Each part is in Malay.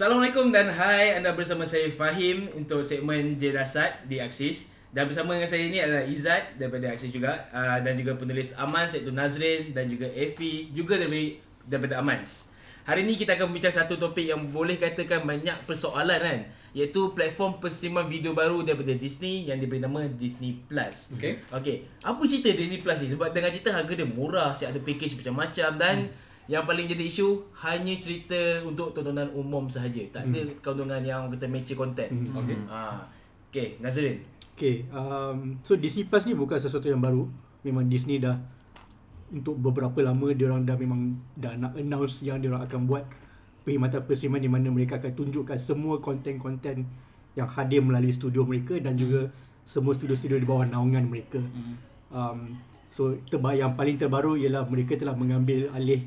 Assalamualaikum dan hai anda bersama saya Fahim untuk segmen J Dasat di Axis dan bersama dengan saya ini adalah Izzat daripada Axis juga uh, dan juga penulis Amans iaitu Nazrin dan juga Efi juga daripada, daripada Amans. Hari ini kita akan bincang satu topik yang boleh katakan banyak persoalan kan iaitu platform penerimaan video baru daripada Disney yang diberi nama Disney Plus. Okay. Okey, apa cerita Disney Plus ni? Sebab dengan cerita harga dia murah, siap ada package macam-macam dan hmm. Yang paling jadi isu hanya cerita untuk tontonan umum sahaja. Tak ada hmm. tontonan yang kita match content. Hmm. Okey. Ha. Okey, Nazrin. Okay, um, so Disney Plus ni bukan sesuatu yang baru. Memang Disney dah untuk beberapa lama dia orang dah memang dah nak announce yang dia orang akan buat perkhidmatan perseriman di mana mereka akan tunjukkan semua konten-konten yang hadir melalui studio mereka dan juga semua studio-studio di bawah naungan mereka. Hmm. Um, so terba- yang paling terbaru ialah mereka telah mengambil alih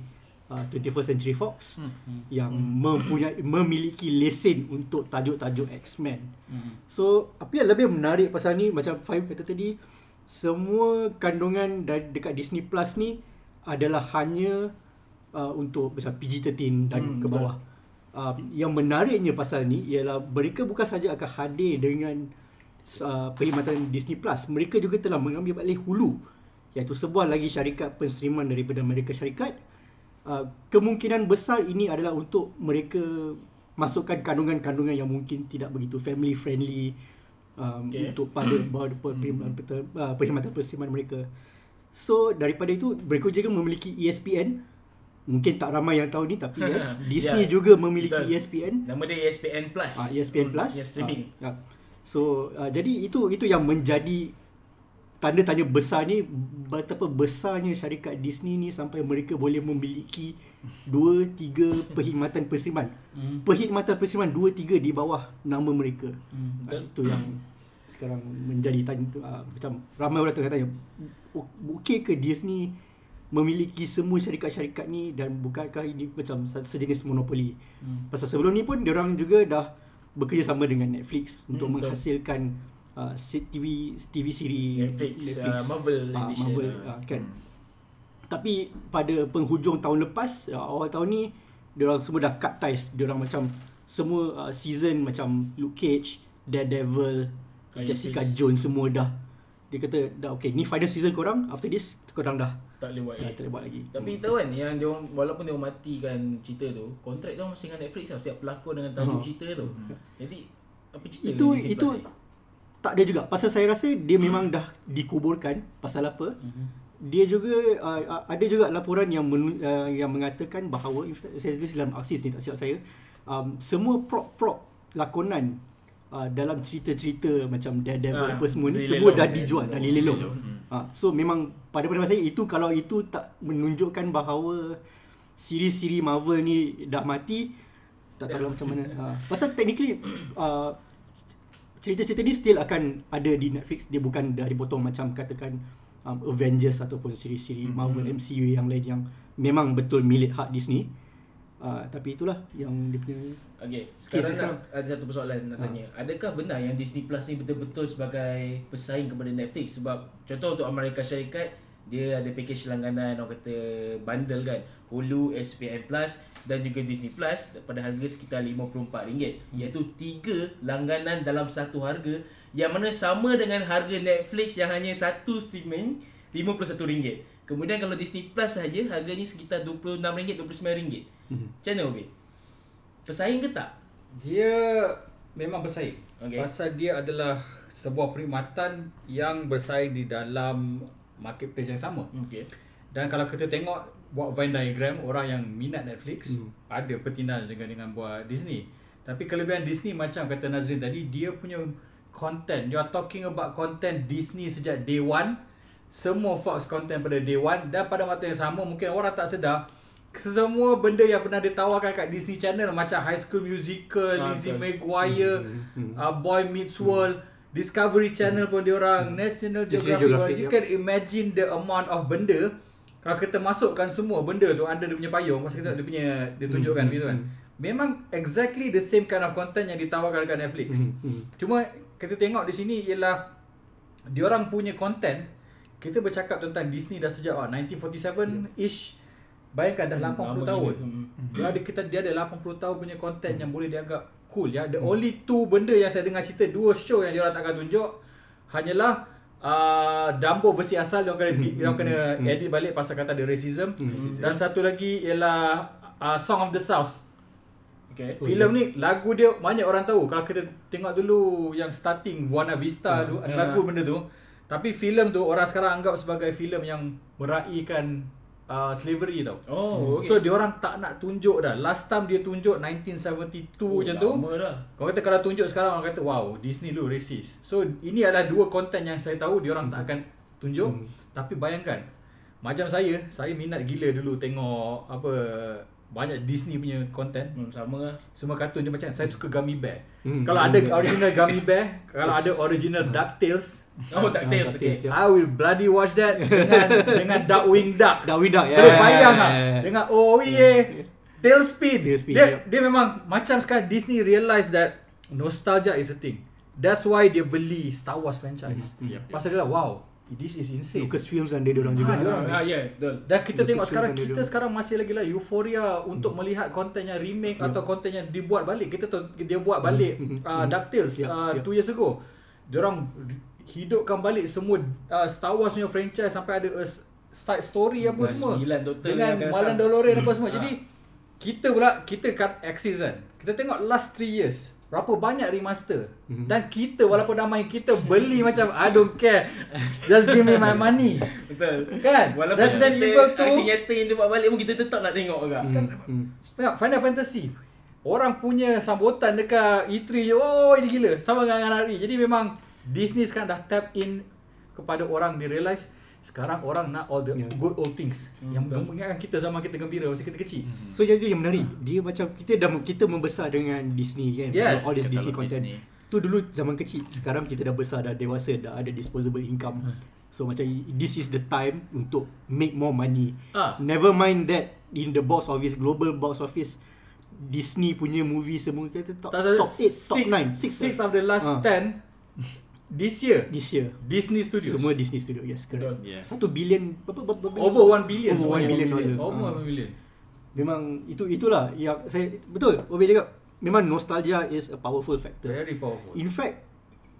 uh, 21st Century Fox Hmm. yang mempunyai memiliki lesen untuk tajuk-tajuk X-Men. Hmm. So apa yang lebih menarik pasal ni macam Fahim kata tadi semua kandungan dari dekat Disney Plus ni adalah hanya uh, untuk macam PG-13 dan Hmm, ke bawah. Uh, yang menariknya pasal ni ialah mereka bukan saja akan hadir dengan uh, perkhidmatan Disney Plus, mereka juga telah mengambil alih Hulu iaitu sebuah lagi syarikat penseriman daripada Amerika Syarikat. Uh, kemungkinan besar ini adalah untuk mereka masukkan kandungan-kandungan yang mungkin tidak begitu family friendly um, Okay. untuk pada pada perkhidmatan uh, perkhidmatan mereka. So daripada itu mereka juga memiliki ESPN. Mungkin tak ramai yang tahu ni tapi yes, Disney Ya, juga memiliki betul. ESPN. Nama dia ESPN Plus. Ah, ESPN Plus. Yang streaming. Ah, ya. So uh, jadi itu itu yang menjadi tanda tanya besar ni betapa besarnya syarikat Disney ni sampai mereka boleh memiliki dua tiga perkhidmatan perseriman. Hmm. Perkhidmatan perseriman dua tiga di bawah nama mereka. Hmm, Uh, itu yang sekarang menjadi tanya uh, macam ramai orang tengah tanya "O- okey ke Disney memiliki semua syarikat-syarikat ni dan bukankah ini macam se- sejenis monopoli. Hmm. Pasal sebelum ni pun diorang juga dah bekerjasama dengan Netflix untuk Hmm, betul. Uh, TV TV siri Netflix, uh, Marvel Ah, edition. Marvel Ah. uh, kan. Tapi pada penghujung tahun lepas uh, awal tahun ni diorang semua dah cut ties. Diorang macam semua uh, season macam Luke Cage, Daredevil, Iron Jessica Fist. Jones semua dah dia kata dah okay ni final season korang after this korang dah Tak boleh buat dah lagi. tak boleh buat lagi. Tapi tahu kan yang dia orang walaupun dia matikan cerita tu, kontrak dia masih dengan Netflix tau. Siap pelakon dengan tajuk Ha. cerita tu. Jadi apa cerita itu itu? Tak ada juga pasal saya rasa dia memang dah dikuburkan pasal apa Mhm. dia juga uh, ada juga laporan yang men, uh, yang mengatakan bahawa saya tulis dalam aksis ni tak silap saya um, semua prop-prop lakonan uh, dalam cerita-cerita macam Daredevil Ah, apa semua ni semua dah dijual dah dilelong. lelong, hmm. Uh, so memang pada pendapat saya itu kalau itu tak menunjukkan bahawa siri-siri Marvel ni dah mati tak tahu lah macam mana. Uh, pasal technically uh, cerita-cerita ni still akan ada di Netflix dia bukan dah dipotong macam katakan um, Avengers ataupun siri-siri Hmm. Marvel MCU yang lain yang memang betul milik hak Disney. Uh, tapi itulah yang dia punya Okey, sekarang nak, ada satu persoalan nak Ha. tanya. Adakah benar yang Disney Plus ni betul-betul sebagai pesaing kepada Netflix? Sebab contoh untuk Amerika Syarikat, dia ada package langganan orang kata bundle kan. Hulu, SPN Plus dan juga Disney Plus pada harga sekitar RM54 Hmm. iaitu tiga langganan dalam satu harga yang mana sama dengan harga Netflix yang hanya satu streaming RM51. Kemudian kalau Disney Plus saja harganya sekitar RM26, RM29. Mhm. Macam mana Obi? Pesaing ke tak? Dia memang bersaing. Okey. Pasal dia adalah sebuah perkhidmatan yang bersaing di dalam marketplace yang sama. Okey. Dan kalau kita tengok buat Venn diagram orang yang minat Netflix Hmm. ada pertindahan dengan dengan buat Disney. Tapi kelebihan Disney macam kata Nazrin tadi dia punya content. You are talking about content Disney sejak day one. Semua Fox content pada day one dan pada waktu yang sama mungkin orang tak sedar semua benda yang pernah ditawarkan kat Disney Channel macam High School Musical, Ah, Lizzie. McGuire, Hmm. uh, Boy Meets World, Discovery Channel pun diorang, National National Geographic. Geographic, you yep. can imagine the amount of benda kalau kita masukkan semua benda tu under dia punya payung masa kita dia punya dia tunjukkan Hmm, gitu kan. hmm. Memang exactly the same kind of content yang ditawarkan dekat Netflix. Hmm, hmm. Cuma kita tengok di sini ialah diorang punya content kita bercakap tentang Disney dah sejak oh, 1947-ish Bayangkan dah 80 lama tahun. Hmm. Dia ada kita dia ada 80 tahun punya content yang boleh dianggap cool ya. The only two benda yang saya dengar cerita dua show yang dia orang takkan tunjuk hanyalah uh, Dumbo versi asal dia orang kena dia orang kena edit balik pasal kata ada racism. Dan satu lagi ialah uh, Song of the South. Okay. Filem ni lagu dia banyak orang tahu. Kalau kita tengok dulu yang starting Buana Vista tu ada Ya. lagu benda tu. Tapi filem tu orang sekarang anggap sebagai filem yang meraihkan uh, slavery tau. Oh, okay. So dia orang tak nak tunjuk dah. Last time dia tunjuk 1972 Oh, macam tu. dah. Kau kata kalau tunjuk sekarang orang kata wow Disney lu racist. So ini adalah dua konten yang saya tahu dia orang tak akan tunjuk. Hmm. Tapi bayangkan macam saya, saya minat gila dulu tengok apa banyak Disney punya konten. Hmm, sama lah. Semua kartun dia macam saya suka Gummy Bear. Hmm, kalau Gummy ada Bear. original Gummy Bear, kalau Yes. ada original DuckTales, Oh, tak tails. Ah, Okay. DuckTales, ya. I will bloody watch that dengan dengan Duckwing Duck. Darwin Duck ya. Terus bayang ah dengan oh yeah Tailspin. Tailspin, dia yep. dia memang macam sekarang Disney realise that nostalgia is a thing. That's why dia beli Star Wars franchise. Hmm, Yep, yep. Pasal dia lah wow, this is insane. Lucas Films dan dia orang juga. Ah, dia orang. Ah, ya, betul. Dan kita Lucas tengok sekarang dia kita orang. sekarang masih lagi lah euforia untuk melihat konten yang remake atau konten yang dibuat balik. Kita tahu dia buat balik Hmm, hmm, uh, hmm. DuckTales Ya, uh, ya. two years ago. Diorang hidupkan balik semua uh, Star Wars punya franchise sampai ada a side story apa semua. Dengan Malan. Dolorean apa Hmm. semua. Ah. Jadi kita pula kita kat Axis kan. Kita tengok last 3 years Berapa banyak remaster Mhm. Dan kita walaupun dah main Kita beli macam I don't care Just give me my money Betul. Kan? Walaupun Resident kita Evil tu aksi nyata yang dia buat balik pun kita tetap nak tengok juga. Hmm, hmm. Tengok Final Fantasy Orang punya sambutan dekat E3 je Oh ini gila Sama dengan hari Jadi memang Disney sekarang dah tap in Kepada orang Dia realise Sekarang orang nak all the Ya. good old things Hmm, Yang betul. mengingatkan kita zaman kita gembira Masa kita kecil So jadi yang menarik Dia macam Kita dah kita membesar dengan Disney kan Yes. All this Disney content Disney. Tu dulu zaman kecil Sekarang kita dah besar Dah dewasa Dah ada disposable income So macam This is the time Untuk make more money Ah. Never mind that In the box office Global box office Disney punya movie semua Kita top, Tak salah, top 8 Top six, 9 Six, 6 of the last Ah. 10 This year This year Disney Studios Semua Disney Studio Yes correct. Yeah. Satu billion Berapa berapa berapa- Over 1 billion Over semuanya. 1 billion dollar Over Ah. 1 billion Memang itu itulah yang saya betul Obi cakap memang nostalgia is a powerful factor. Very powerful In fact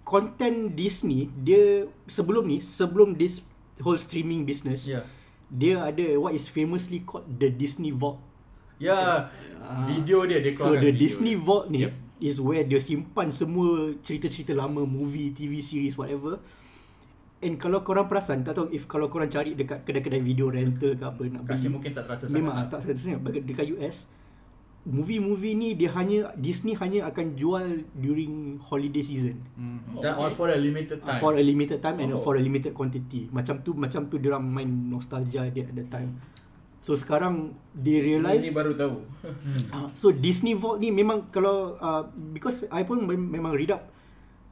content Disney dia sebelum ni sebelum this whole streaming business Yeah dia ada what is famously called the Disney Vault. Ya Ah. Video dia dia So the Disney dia. Vault ni Yep. Is where dia simpan semua cerita-cerita lama movie, TV series whatever. And kalau korang perasan tak tahu if kalau korang cari dekat kedai-kedai video rental ke apa nak Kasih beli. mungkin tak terasa Memang sangat tak saya sangat Bagi- dekat US movie-movie ni dia hanya Disney hanya akan jual during holiday season. Hmm. Dan all for a limited time For a limited time and Oh. for a limited quantity. Macam tu macam tu dia orang main nostalgia dia at the time. So sekarang they realise Ini baru tahu. Uh, so Disney Vault ni memang kalau uh, because I pun mem- memang read up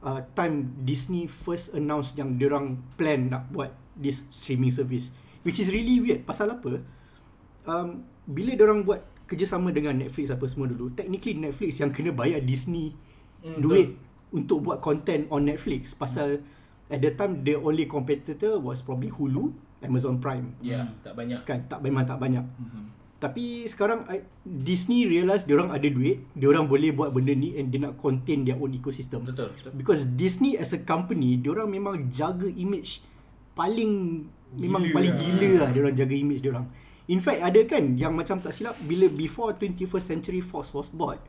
uh, time Disney first announce yang diorang plan nak buat this streaming service which is really weird. Pasal apa? Um, bila diorang buat kerjasama dengan Netflix apa semua dulu technically Netflix yang kena bayar Disney Hmm, duit untuk buat content on Netflix. Pasal at the time the only competitor was probably Hulu Amazon Prime Ya, tak banyak. kan tak memang tak banyak Mhm. tapi sekarang I, Disney realise dia orang ada duit, dia orang boleh buat benda ni and dia nak contain their own ecosystem. Betul, betul. Because Disney as a company, dia orang memang jaga image paling memang Gila paling lah. gila lah dia orang jaga image dia orang. In fact ada kan yang macam tak silap bila before 21st Century Fox was bought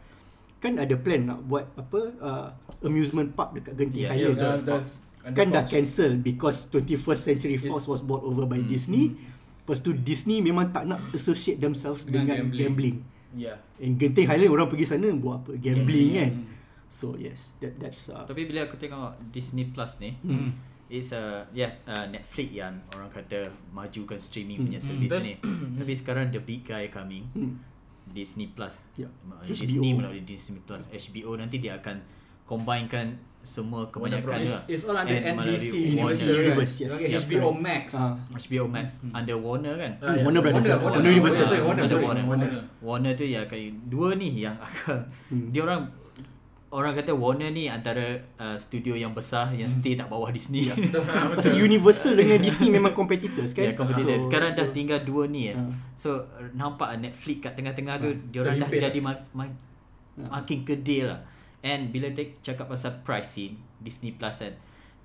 kan ada plan nak buat apa uh, amusement park dekat Genting Yeah, yeah, yeah, Kan dah cancel because 21st Century Fox was bought over by Disney. Lepas tu Disney memang tak nak associate themselves Dengan dengan, gambling. gambling. Ya. And Genting Highland orang pergi sana buat apa? Gambling Gambling, kan. hmm. So yes, that that's uh, Tapi bila aku tengok Disney Plus ni, Hmm. It's a yes uh, Netflix yang orang kata majukan streaming punya Hmm, service betul. ni. Tapi sekarang the big guy coming Hmm. Disney Plus. HBO. Disney melalui Disney Plus. HBO nanti dia akan combinekan semua kebanyakan It's, dia. it's all under And melalui NBC Warner. Universal? Universe, yes. Okay, Yeah, HBO. Max Ah. HBO Max under Warner kan? Ah, ya. Warner Brothers, Warner. Warner, Warner Universal. Sorry, Warner, Under sorry. Warner. Warner. Warner tu yang akan dua ni yang akan Hmm. dia orang orang kata Warner ni antara uh, studio yang besar yang stay tak bawah Disney. Ya, Pasal Universal dengan Disney memang competitors kan. Ya, competitor. So, Sekarang dah tinggal dua ni eh. Ah. So nampak Netflix kat tengah-tengah tu dia orang dah jadi ma- ma- makin kedil lah. And bila kita cakap pasal pricing Disney Plus kan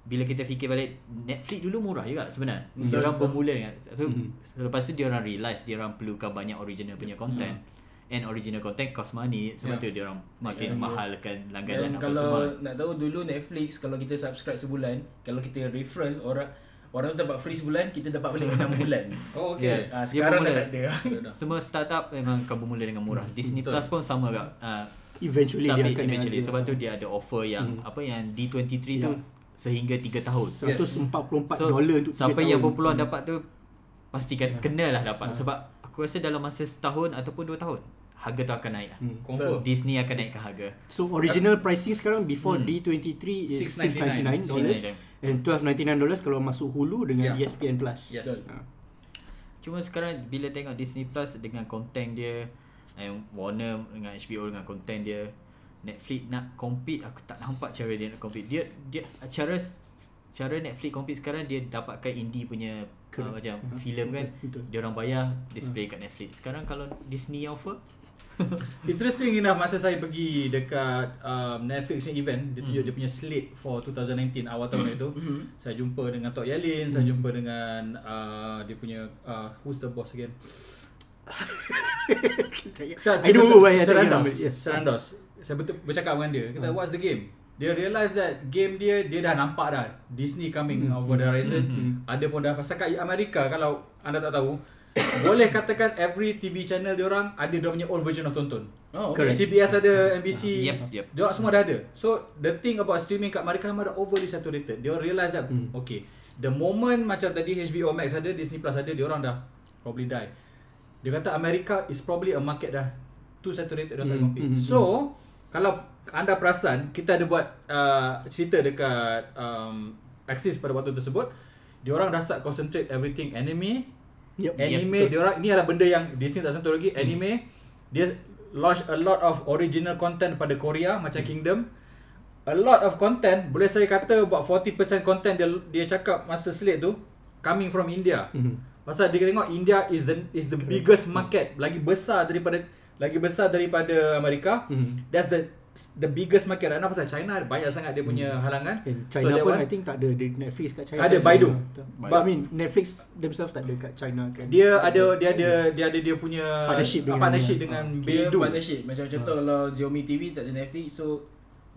bila kita fikir balik Netflix dulu murah juga sebenarnya. Dia orang bermula dengan so, Lepas tu dia orang realise dia orang perlukan banyak original punya content. And original content cost money sebab Ya. tu dia orang makin Ya. mahalkan Dan langganan apa kalau semua. nak tahu dulu Netflix kalau kita subscribe sebulan, kalau kita referral orang orang tu dapat free sebulan, kita dapat balik 6 bulan. Oh Yeah. okay. Ah, Dia sekarang dah tak ada. Semua startup memang akan bermula dengan murah. Disney Betul. Plus pun sama juga. Uh, Eventually tapi dia akan eventually ada sebab tu dia ada offer yang Hmm. apa yang D23 tu Ya. sehingga 3 tahun. 144 So dolar untuk siapa 3 yang tahun. berpeluang Hmm. dapat tu pastikan kena lah dapat sebab aku rasa dalam masa setahun ataupun 2 tahun harga tu akan naik lah. Hmm. Confirm. Disney akan naikkan harga. So original pricing sekarang before Hmm. D23 is $699 $699 dollars and $1299 dollars kalau masuk Hulu dengan Yeah. ESPN Plus. Yes. Ha. Cuma sekarang bila tengok Disney Plus dengan konten dia and Warner dengan HBO dengan konten dia. Netflix nak compete aku tak nampak cara dia nak compete. Dia dia cara cara Netflix compete sekarang dia dapatkan indie punya uh, macam Ha, filem kan. betul. Dia orang bayar display kat Netflix. Sekarang kalau Disney offer? Interesting enough masa saya pergi dekat um, Netflix ni event dia tunjuk dia punya slate for 2019 awal tahun itu. Saya jumpa dengan Tok Yalin saya jumpa dengan uh, dia punya uh, who's the boss again I don't know why I think Serandos I'm- yes. Serandos saya betul bercakap dengan dia kata what's the game dia realise that game dia dia dah nampak dah Disney coming over the horizon ada pun dah pasal kat Amerika kalau anda tak tahu boleh katakan every TV channel dia orang ada dia punya own version of tonton Oh, Correct. CBS ada, NBC, Yep, yep. dia orang semua dah ada. So the thing about streaming kat mereka memang dah overly saturated. Dia orang realise that Hmm. okay, the moment macam tadi HBO Max ada, Disney Plus ada, dia orang dah probably die. Dia kata Amerika is probably a market dah too saturated dah tak Hmm, compete. hmm, So kalau anda perasan kita ada buat uh, cerita dekat um, Axis pada waktu tersebut, dia orang dah start concentrate everything anime, Yep. anime dia orang ini adalah benda yang Disney tak sentuh lagi. Anime dia launch a lot of original content pada Korea macam Kingdom. A lot of content boleh saya kata about 40% content dia dia cakap masa slate tu coming from India. Mhm. Pasal dia tengok India is the is the biggest market. Lagi besar daripada lagi besar daripada Amerika. Mhm. that's the the biggest market. Right now pasal China banyak sangat dia punya halangan. And So China that pun one- I think tak ada. Di Netflix kat China. Ada Baidu. But I mean Netflix themselves tak ada kat China kan. dia ada dia ada dia ada dia punya Partnership dengan- partnership dengan Dia Beidou partnership. Macam contoh kalau Xiaomi TV tak ada Netflix So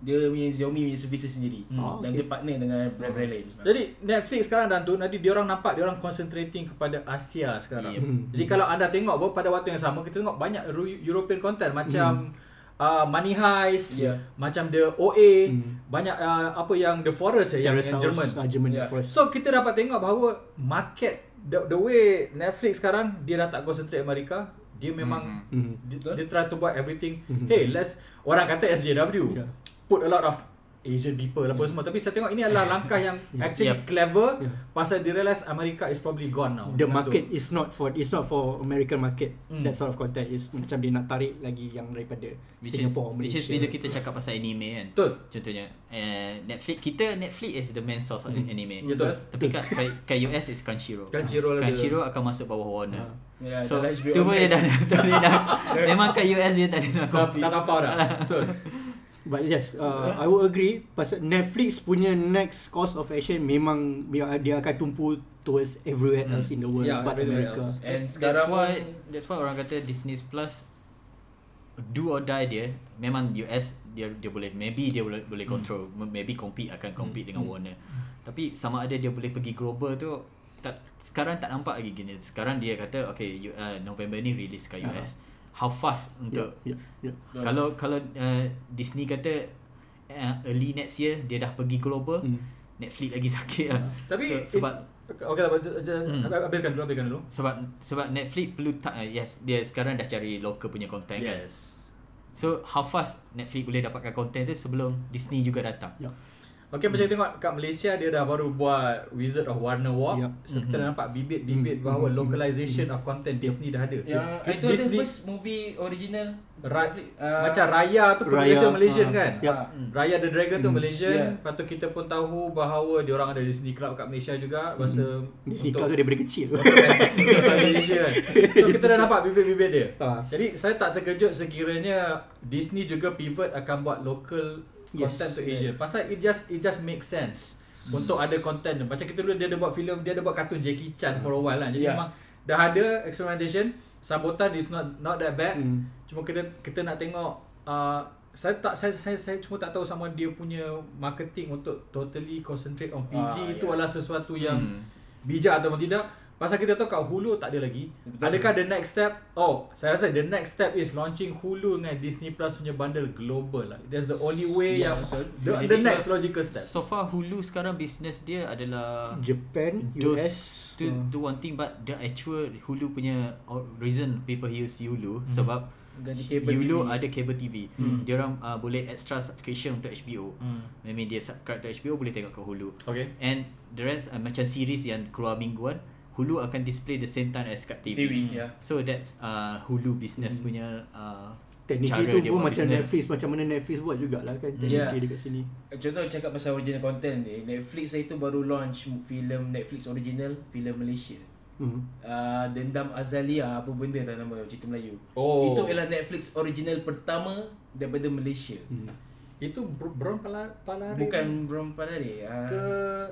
dia punya Xiaomi punya services sendiri Hmm. Dan Oh, dia partner dengan brand-brand lain Jadi Netflix sekarang dan tu nanti dia orang nampak dia orang concentrating kepada Asia sekarang. Yep. Hmm. Jadi kalau anda tengok bahawa pada waktu yang sama kita tengok banyak European content macam uh, Money Heist, Yeah. macam The OA, Hmm. banyak uh, apa yang The Forest eh, yang, yang Jerman. ah, German Yeah. Forest. So kita dapat tengok bahawa market the, the way Netflix sekarang dia dah tak concentrate Amerika, dia memang Mhm. dia, dia try to buat everything. Mhm. Hey, let's orang kata SJW. Yeah. Put a lot of Asian people apa semua tapi saya tengok ini adalah langkah yang Yeah. actually Yep. clever Yeah. pasal dia realise America is probably gone now. The market tu. is not for it's not for American market. Hmm. That sort of content is macam dia nak tarik lagi yang daripada which is, Singapore, which is Malaysia. bila kita cakap pasal anime kan. Betul. Contohnya uh, Netflix kita Netflix is the main source of anime. Betul. Tapi kat, kat, kat US is Crunchyroll. Crunchyroll ada. Crunchyroll akan masuk bawah Warner. Ya, So dalam HBO tu pun dia dah, Max. tak boleh dah Memang kat US dia tak ada nak Dah, compete dah tampau dah. Betul. But yes, uh, I will agree. Pasal Netflix punya next course of action memang dia, akan tumpu towards everywhere else in the world Yeah, but everywhere America. else. And That's, that's why That's why orang kata Disney Plus Do or die dia Memang US Dia dia boleh Maybe dia boleh boleh control Maybe compete Akan compete dengan Warner. Tapi sama ada dia boleh pergi global tu tak Sekarang tak nampak lagi gini. Sekarang dia kata Okay you, uh, November ni release kat US How fast untuk Yeah, yeah. Kalau kalau uh, Disney kata uh, Early next year Dia dah pergi global Hmm. Netflix lagi sakit lah Tapi so, Sebab Okey, okay, just, just, habiskan dulu, habiskan dulu. sebab sebab Netflix perlu tak uh, yes dia sekarang dah cari local punya content kan. Yes. So how fast Netflix boleh dapatkan content tu sebelum Disney juga datang. Yeah. Okay macam tengok kat Malaysia dia dah baru buat Wizard of Warner Walk. Yup. So kita dah nampak bibit-bibit bahawa localization of content Disney dah ada. Yang Di- itu ada Disney first movie original Ra-. Ah, macam Raya tu Raya, Malaysia Malaysian ah, kan? yup. ah, Raya the Dragon tu Hmm. Malaysian. Yeah. Lepas tu kita pun tahu bahawa dia orang ada Disney Club kat Malaysia juga. Masa Disney Club tu daripada kecil. Asia kan. So kita dah nampak bibit-bibit dia. Ah. Jadi saya tak terkejut sekiranya Disney juga pivot akan buat local Yes. content to Asia. Pasal it just it just makes sense untuk ada content. Macam kita dulu dia ada buat filem, dia ada buat kartun Jackie Chan for a while lah. Jadi Yeah. memang dah ada experimentation. Sambutan is not not that bad. Hmm. Cuma kita kita nak tengok uh, saya tak saya, saya saya cuma tak tahu sama dia punya marketing untuk totally concentrate on PG Ah, itu yeah. adalah sesuatu yang Hmm. bijak ataupun tidak. Pasal kita tahu kat Hulu tak ada lagi. Betul. Adakah the next step? Oh, saya rasa the next step is launching Hulu dengan Disney Plus punya bundle global lah. That's the only way Ya, yang betul. the, the sebab- next logical step. So far Hulu sekarang business dia adalah Japan, Those US. tu ah. tu one thing but the actual Hulu punya or- reason people use Hulu sebab Ganti cable Hulu TV. ada cable TV. Hmm. Dia orang uh, boleh extra subscription untuk HBO. Hmm. Maybe dia subscribe to HBO boleh tengok kat Hulu. Okay. And the rest uh, macam series yang keluar mingguan, Hulu akan display the same time as kat TV. TV, ya. So that's uh, Hulu business punya uh, Technically cara tu dia pun macam business. Netflix Macam mana Netflix buat jugalah kan Technically Yeah. dekat sini Contoh cakap pasal original content ni Netflix saya tu baru launch filem Netflix original filem Malaysia hmm. uh, Dendam Azalia apa benda tak nama cerita Melayu Oh. Itu ialah Netflix original pertama daripada Malaysia hmm. Itu Br- Brown Pala Palari Bukan Brom Padari uh, ke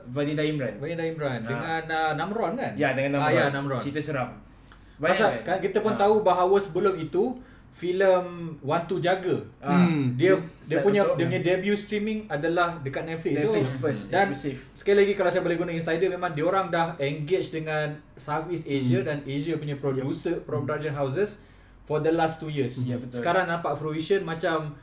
Vanida Imran Vanida Imran Ah. dengan uh, Namron kan? Ya dengan Ah, Namron ya, Namron. Cerita seram Pasal kan kita pun Ah. tahu bahawa sebelum itu filem One to Jaga Ah. Hmm. dia dia punya dia punya debut streaming adalah dekat Netflix. Netflix so, first, dan exclusive. sekali lagi kalau saya boleh guna insider memang dia orang dah engage dengan Southeast Asia dan Asia punya producer production houses for the last two years. Ya, betul. Sekarang nampak fruition macam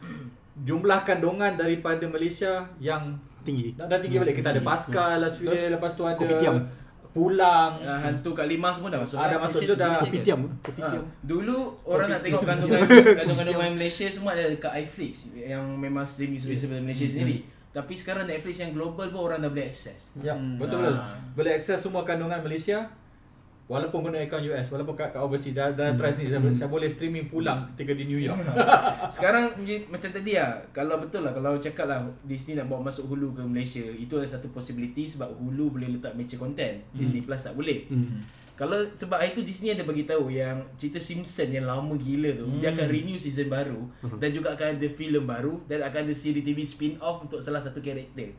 jumlah kandungan daripada Malaysia yang Tinggi dah, dah tinggi balik. Kita ada Pascal last few day, lepas tu ada Kopitiam. Pulang. uh, Hantu Kak Lima semua dah masuk Ah, dah lah. masuk tu dah. Kopitiam Ha, Kopitiam dulu orang nak tengok kandungan kandungan main Malaysia semua ada dekat iFlix yang memang streaming service daripada Malaysia sendiri. Tapi sekarang Netflix yang global pun orang dah boleh akses. Ya, Hmm. betul betul. Ah. Boleh akses semua kandungan Malaysia walaupun guna akaun US, walaupun kat, kat overseas dah dah Hmm. try sendiri saya, boleh- saya boleh streaming pulang ketika di New York. Sekarang ni macam tadi lah Kalau betul lah Kalau cakap lah Disney nak bawa masuk Hulu ke Malaysia Itu adalah satu possibility Sebab Hulu boleh letak mature content Disney Plus tak boleh hmm. Kalau sebab hari tu Disney ada bagi tahu yang cerita Simpson yang lama gila tu dia akan renew season baru dan juga akan ada filem baru dan akan ada siri TV spin off untuk salah satu karakter.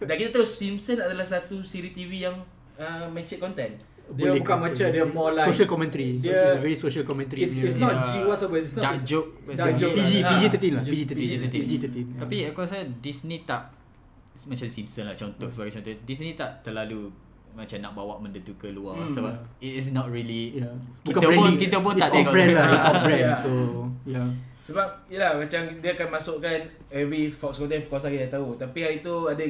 Dan kita tahu Simpson adalah satu siri TV yang uh, mature content. Dia bukan macam dia more like Social commentary dia- It's a very social commentary It's, it's not Yeah. G what's word? It's not dark it's- joke. Dark joke. PG Ah. PG-13 lah PG-13. PG-13 PG-13 Tapi aku rasa Disney tak macam Simpson lah contoh sebagai contoh Disney tak terlalu macam nak bawa benda tu ke luar Hmm. sebab it is not really Yeah. kita pun kita pun It's tak tengok brand lah Ah, It's off brand Yeah. So Yeah Sebab yalah macam dia akan masukkan every Fox content of course kita tahu. Tapi hari tu ada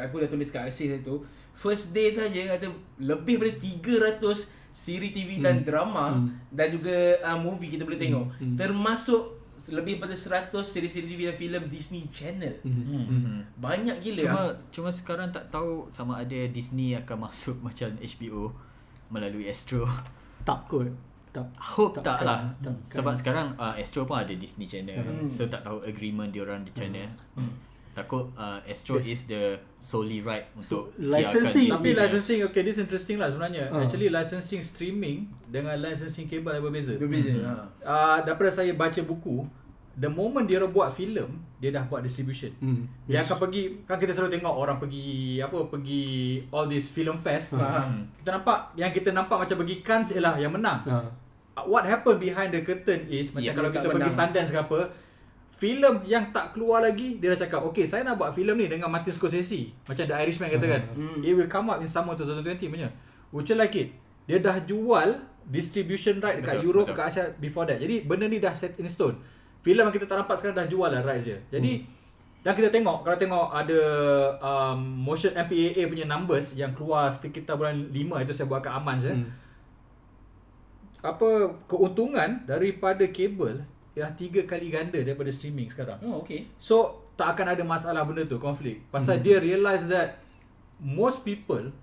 aku dah tulis kat Asis hari tu first day saja ada lebih daripada 300 siri TV dan Hmm. drama Hmm. dan juga uh, movie kita boleh tengok. Hmm. Termasuk lebih daripada 100 siri-siri TV dan filem Disney Channel. Hmm. Mhm. Banyak gila. Cuma cuma sekarang tak tahu sama ada Disney akan masuk macam HBO melalui Astro. Tak kot Tak Hope tak, Takkan, lah takkan. Sebab sekarang uh, Astro pun ada Disney channel Hmm. So tak tahu agreement diorang di channel Hmm. Takut uh, Astro Yes. is the solely right So, Untuk licensing siarkan Tapi licensing okay this interesting lah sebenarnya. Ah. Actually licensing streaming dengan licensing kabel ada berbeza. Berbeza. Ha. Uh, daripada saya baca buku, the moment dia orang buat filem, dia dah buat distribution. hmm. Dia akan pergi kan kita selalu tengok orang pergi apa pergi all this film fest. Faham. Kita nampak yang kita nampak macam pergi Cannes ialah yang menang. Uh, What happen behind the curtain is macam Ya, kalau kita pergi menang. Sundance ke apa, filem yang tak keluar lagi dia dah cakap, "Okay, saya nak buat filem ni dengan Martin Scorsese." Macam The Irishman kata kan. Hmm. It will come out in summer 2020 punya. Would you like it? Dia dah jual distribution right dekat Betul, Europe, betul. dekat Asia before that. Jadi benda ni dah set in stone. Filem yang kita tak nampak sekarang dah jual lah rights dia. Jadi dan kita tengok kalau tengok ada um, motion MPAA punya numbers yang keluar sekitar bulan 5 itu saya buat kat Aman je. Hmm. Apa keuntungan daripada kabel ialah tiga kali ganda daripada streaming sekarang. Oh okey. So tak akan ada masalah benda tu konflik. Pasal dia realise that most people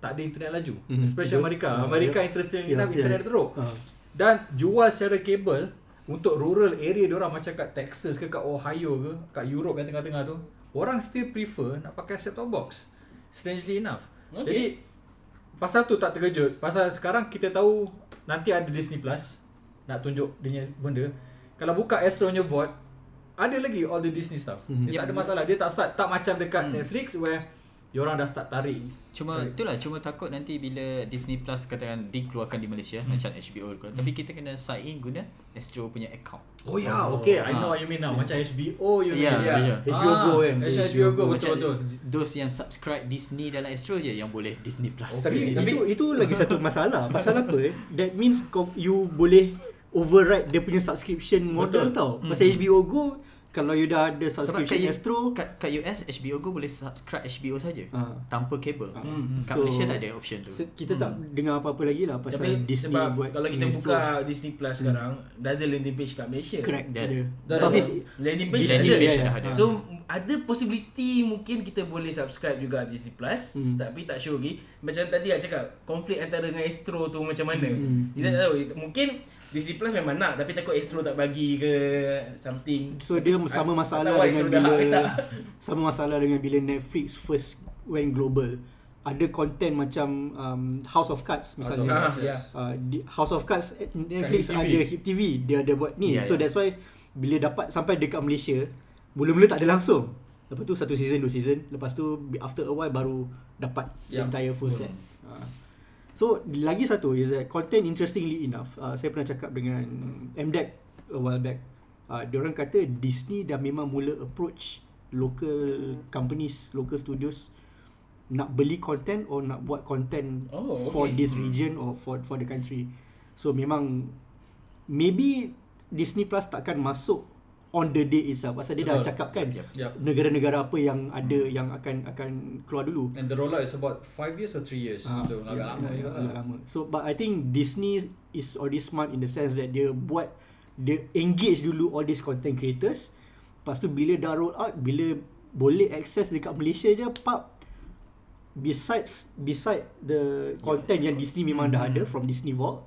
tak ada internet laju. Mhm. Especially Betul. Amerika. Ah, Amerika ya. interesting enough ya. internet teruk. Ah. Dan jual secara kabel untuk rural area dia orang macam kat Texas ke kat Ohio ke, kat Europe yang tengah-tengah tu, orang still prefer nak pakai set-top box. Strangely enough. Okay. Jadi pasal tu tak terkejut. Pasal sekarang kita tahu nanti ada Disney Plus nak tunjuk dia benda. Kalau buka Astro punya vote, ada lagi all the Disney stuff. Mhm. Dia tak Yep. ada masalah. Dia tak start tak macam dekat Hmm. Netflix where diorang dah start tarik. Cuma Right. itulah cuma takut nanti bila Disney Plus katakan dikeluarkan di Malaysia Hmm. macam HBO keluar. Tapi kita kena sign in guna Astro punya account. Oh ya, yeah, Oh. okay. I know Ah. what you mean now. Macam HBO you Ya, mean. Ya. ya. HBO Go kan, Macam macam HBO Go Macam betul-betul. those yang subscribe Disney dalam Astro je yang boleh Disney Plus. Tapi, Tapi- itu itu lagi satu masalah. Pasal apa eh? That means kau you boleh override dia punya subscription model Betul. tau. Pasal HBO Go kalau you dah ada Sebab subscription kat, Astro kat, kat US HBO Go boleh subscribe HBO saja Ah. tanpa kabel. Hmm. Kat So, Malaysia tak ada option tu. se- kita tak dengar apa-apa lagi lah pasal Tapi Disney sebab buat kalau kita Astro. buka Disney Plus sekarang dah ada landing page kat Malaysia. correct Dia ada. Dah Southeast ada. landing page Landing ada. page ya, dah ada. So ada possibility mungkin kita boleh subscribe juga Disney Plus Hmm. tapi tak sure lagi. Macam tadi aku cakap konflik antara dengan Astro tu macam mana. Hmm. Kita tak tahu mungkin Disney Plus memang nak tapi takut Astro tak bagi ke something. So dia sama masalah tahu dengan dah bila sama masalah dengan bila Netflix first went global. Ada content macam um, House of Cards misalnya. Ah, Yes. ya. uh, di- House of Cards Netflix TV. ada Hit TV dia ada buat ni Ya, so ya. that's why bila dapat sampai dekat Malaysia mula-mula tak ada langsung lepas tu satu season dua season lepas tu after a while baru dapat Ya. entire full set uh, so lagi satu is that content interestingly enough uh, saya pernah cakap dengan MDEC a while back uh, diorang kata Disney dah memang mula approach local companies local studios nak beli content or nak buat content Oh, for okay. this region or for for the country. So memang maybe Disney Plus takkan masuk on the day itself pasal dia dah Betul. cakap kan Yep. Yep. negara-negara apa yang ada yang akan akan keluar dulu. And the rollout is about 5 years or 3 years. Ah, tu agak ya, lama ya, agak lah. lama. So but I think Disney is already smart in the sense that dia buat dia engage dulu all these content creators. Lepas tu bila dah roll out, bila boleh access dekat Malaysia je, pap besides beside the content Yes, yang Disney memang dah ada from Disney Vault,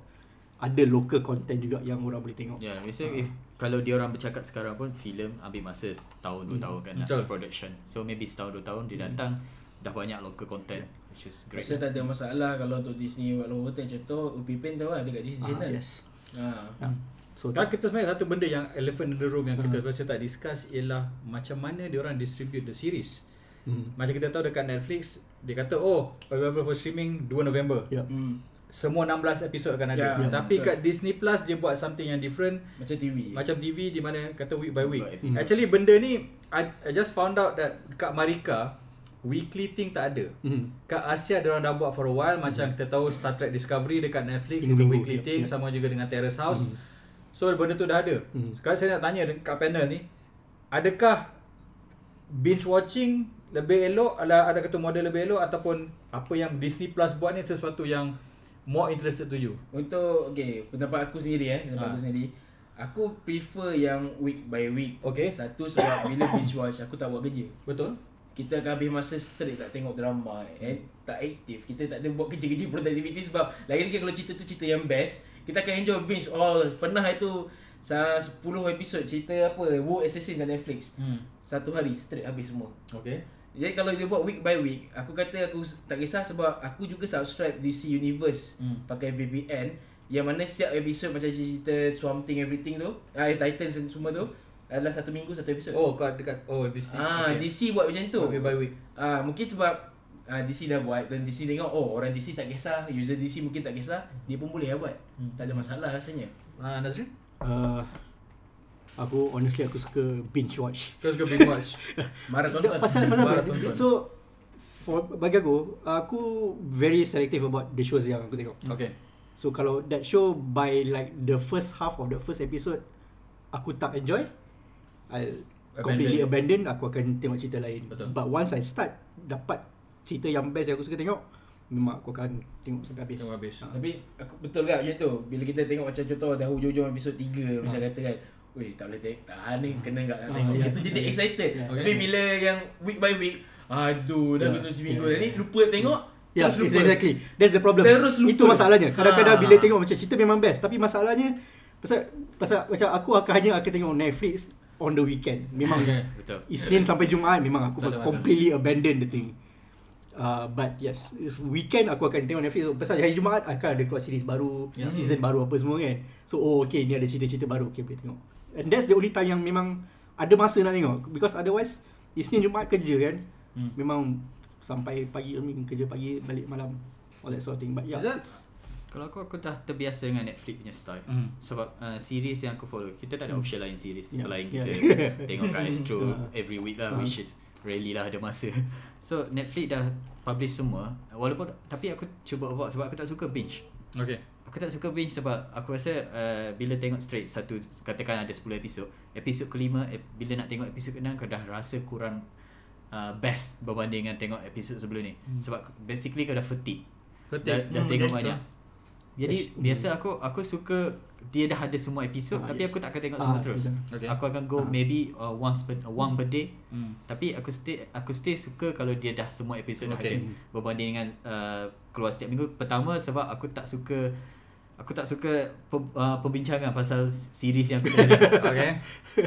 ada local content juga yang orang boleh tengok. Ya, yeah, biasa if kalau dia orang bercakap sekarang pun filem ambil masa setahun dua tahun kan nak Betul. production. So maybe setahun dua tahun dia datang dah banyak local content which is great. Rasa tak ada masalah kalau untuk Disney buat logo hotel contoh Upipin tahu lah dekat Disney Ah, Channel. yes. Ha. Ya. So Kan kita sebenarnya satu benda yang elephant in the room yang kita Hmm. rasa tak discuss ialah macam mana dia orang distribute the series. hmm. Macam kita tahu dekat Netflix dia kata oh available for streaming 2 November. Ya. Hmm. Semua 16 episod akan ada. Ya, Tapi betul. kat Disney Plus dia buat something yang different Macam TV. macam TV di mana kata week by week. Episode. Actually benda ni I, I just found out that kat Marika weekly thing tak ada. Hmm. Kat Asia dia orang dah buat for a while macam kita tahu Star Trek Discovery dekat Netflix is a Minggu-minggu, weekly yep, thing yep. sama juga dengan Terrace House. So benda tu dah ada. Hmm. Sekarang saya nak tanya kat panel ni adakah binge watching lebih elok ada ada kata model lebih elok ataupun apa yang Disney Plus buat ni sesuatu yang more interested to you? Untuk okay, pendapat aku sendiri eh, pendapat Ha. aku sendiri. Aku prefer yang week by week. Okay. Satu sebab bila binge watch aku tak buat kerja. Betul? Kita akan habis masa straight tak tengok drama and tak aktif. Kita tak ada buat kerja-kerja productivity sebab lagi-lagi kalau cerita tu cerita yang best, kita akan enjoy binge all. Pernah itu sa- 10 episod cerita apa War Assassin kat Netflix. Hmm. Satu hari straight habis semua. Okay. Jadi kalau dia buat week by week, aku kata aku tak kisah sebab aku juga subscribe DC Universe Hmm. pakai VPN yang mana setiap episod macam cerita Swamp Thing everything tu, ah Titans dan semua tu adalah satu minggu satu episod. Oh kat dekat oh Disney. ah okay. DC buat macam tu. Week by week. Ah mungkin sebab ah, DC dah buat dan DC tengok oh orang DC tak kisah, user DC mungkin tak kisah, dia pun boleh lah buat. Hmm. Tak ada masalah rasanya. Ah Nazrin? Uh, aku honestly aku suka binge watch. Kau suka binge watch. Marathon Tak, pasal pasal apa? So for bagi aku, aku very selective about the shows yang aku tengok. okay. So kalau that show by like the first half of the first episode aku tak enjoy, I'll completely abandon, aku akan tengok cerita lain. Betul. But once I start dapat cerita yang best yang aku suka tengok, memang aku akan tengok sampai habis. Tengok habis. Ah. Tapi aku betul tak macam tu Bila kita tengok macam contoh dah hujung-hujung episod 3 Macam Ha. kata kan Weh tak boleh tengok Tak ni kena enggak nak Ah, tengok ya. Kita jadi Okay. excited Ya. Tapi bila yang week by week Aduh dah Ya. minum seminggu Ya. dah ni Lupa tengok Ya, terus lupa. exactly. That's the problem. Terus lupa. Itu masalahnya. Kadang-kadang Ah. bila tengok macam cerita memang best, tapi masalahnya pasal pasal macam aku akan hanya akan tengok Netflix on the weekend. Memang Okay. Betul. Isnin sampai Jumaat memang aku masalah. completely abandon the thing. Uh, but yes, if weekend aku akan tengok Netflix pasal hari Jumaat akan ada keluar series baru, Ya. season baru apa semua kan. So oh okay ni ada cerita-cerita baru okay boleh tengok. And that's the only time yang memang ada masa nak tengok because otherwise Isnin Jumaat kerja kan. Hmm. Memang sampai pagi I mean, kerja pagi balik malam all that sort of thing. But yeah. Is that Kalau aku aku dah terbiasa dengan Netflix punya style. Hmm. Sebab uh, series yang aku follow, kita tak ada option lain series Yeah. selain Yeah. kita tengok kat Astro Yeah. every week lah Uh. which is rarely lah ada masa. So Netflix dah publish semua walaupun tapi aku cuba avoid sebab aku tak suka binge. Okay. Aku tak suka binge sebab aku rasa uh, bila tengok straight satu katakan ada 10 episod, episod kelima ep, bila nak tengok episod keenam kau dah rasa kurang uh, best berbanding dengan tengok episod sebelum ni. Hmm. Sebab basically kau dah fatigue. Fatigue. Dah, dah Hmm, tengok betul. banyak. Jadi Yes. biasa aku aku suka dia dah ada semua episod Ah, tapi yes. aku tak akan tengok Ah, semua terus. betul. Okay. Aku akan go Ah. maybe uh, once per, uh, one per day. Hmm. Tapi aku stay aku stay suka kalau dia dah semua episod dah Okay. ada berbanding dengan uh, keluar setiap minggu. Pertama sebab aku tak suka aku tak suka pe, uh, perbincangan pasal series yang aku tengok. Okay.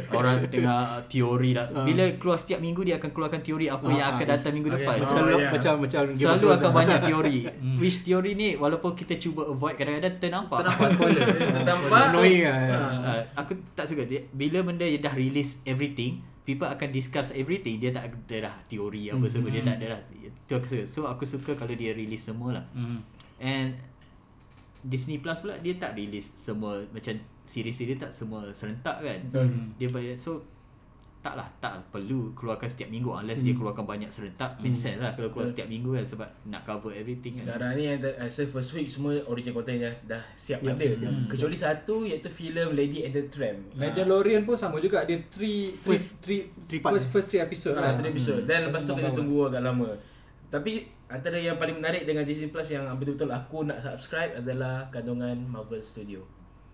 Orang tengah teori lah. Ah. Bila keluar setiap minggu dia akan keluarkan teori apa Ah, yang ah, akan datang minggu Okay. depan. Macam Oh, yeah. macam macam Selalu akan lah. banyak teori. Which teori ni walaupun kita cuba avoid kadang-kadang ternampak. Ternampak spoiler. Ternampak. Annoying lah. Uh, aku tak suka dia bila benda dia dah release everything people akan discuss everything dia tak ada dah teori apa Hmm. semua dia tak ada dah itu aku suka so aku suka kalau dia release semua lah Hmm. and Disney Plus pula dia tak release semua macam series dia tak semua serentak kan Hmm. dia bayar so tak lah tak lah, perlu keluarkan setiap minggu unless dia Hmm. keluarkan banyak serentak make sense lah kalau keluar Betul. setiap minggu kan sebab nak cover everything kan Sekarang ni yang ter- rasa first week semua original content dah, dah siap Ya, ada. ya. Kecuali satu iaitu filem Lady and the Tramp. Mandalorian pun sama juga dia three three First- three, three part. first first three episode Ah, lah. three episode. Dan lepas tu kena tunggu agak lama. Tapi antara yang paling menarik dengan Disney Plus yang betul-betul aku nak subscribe adalah kandungan Marvel Studio.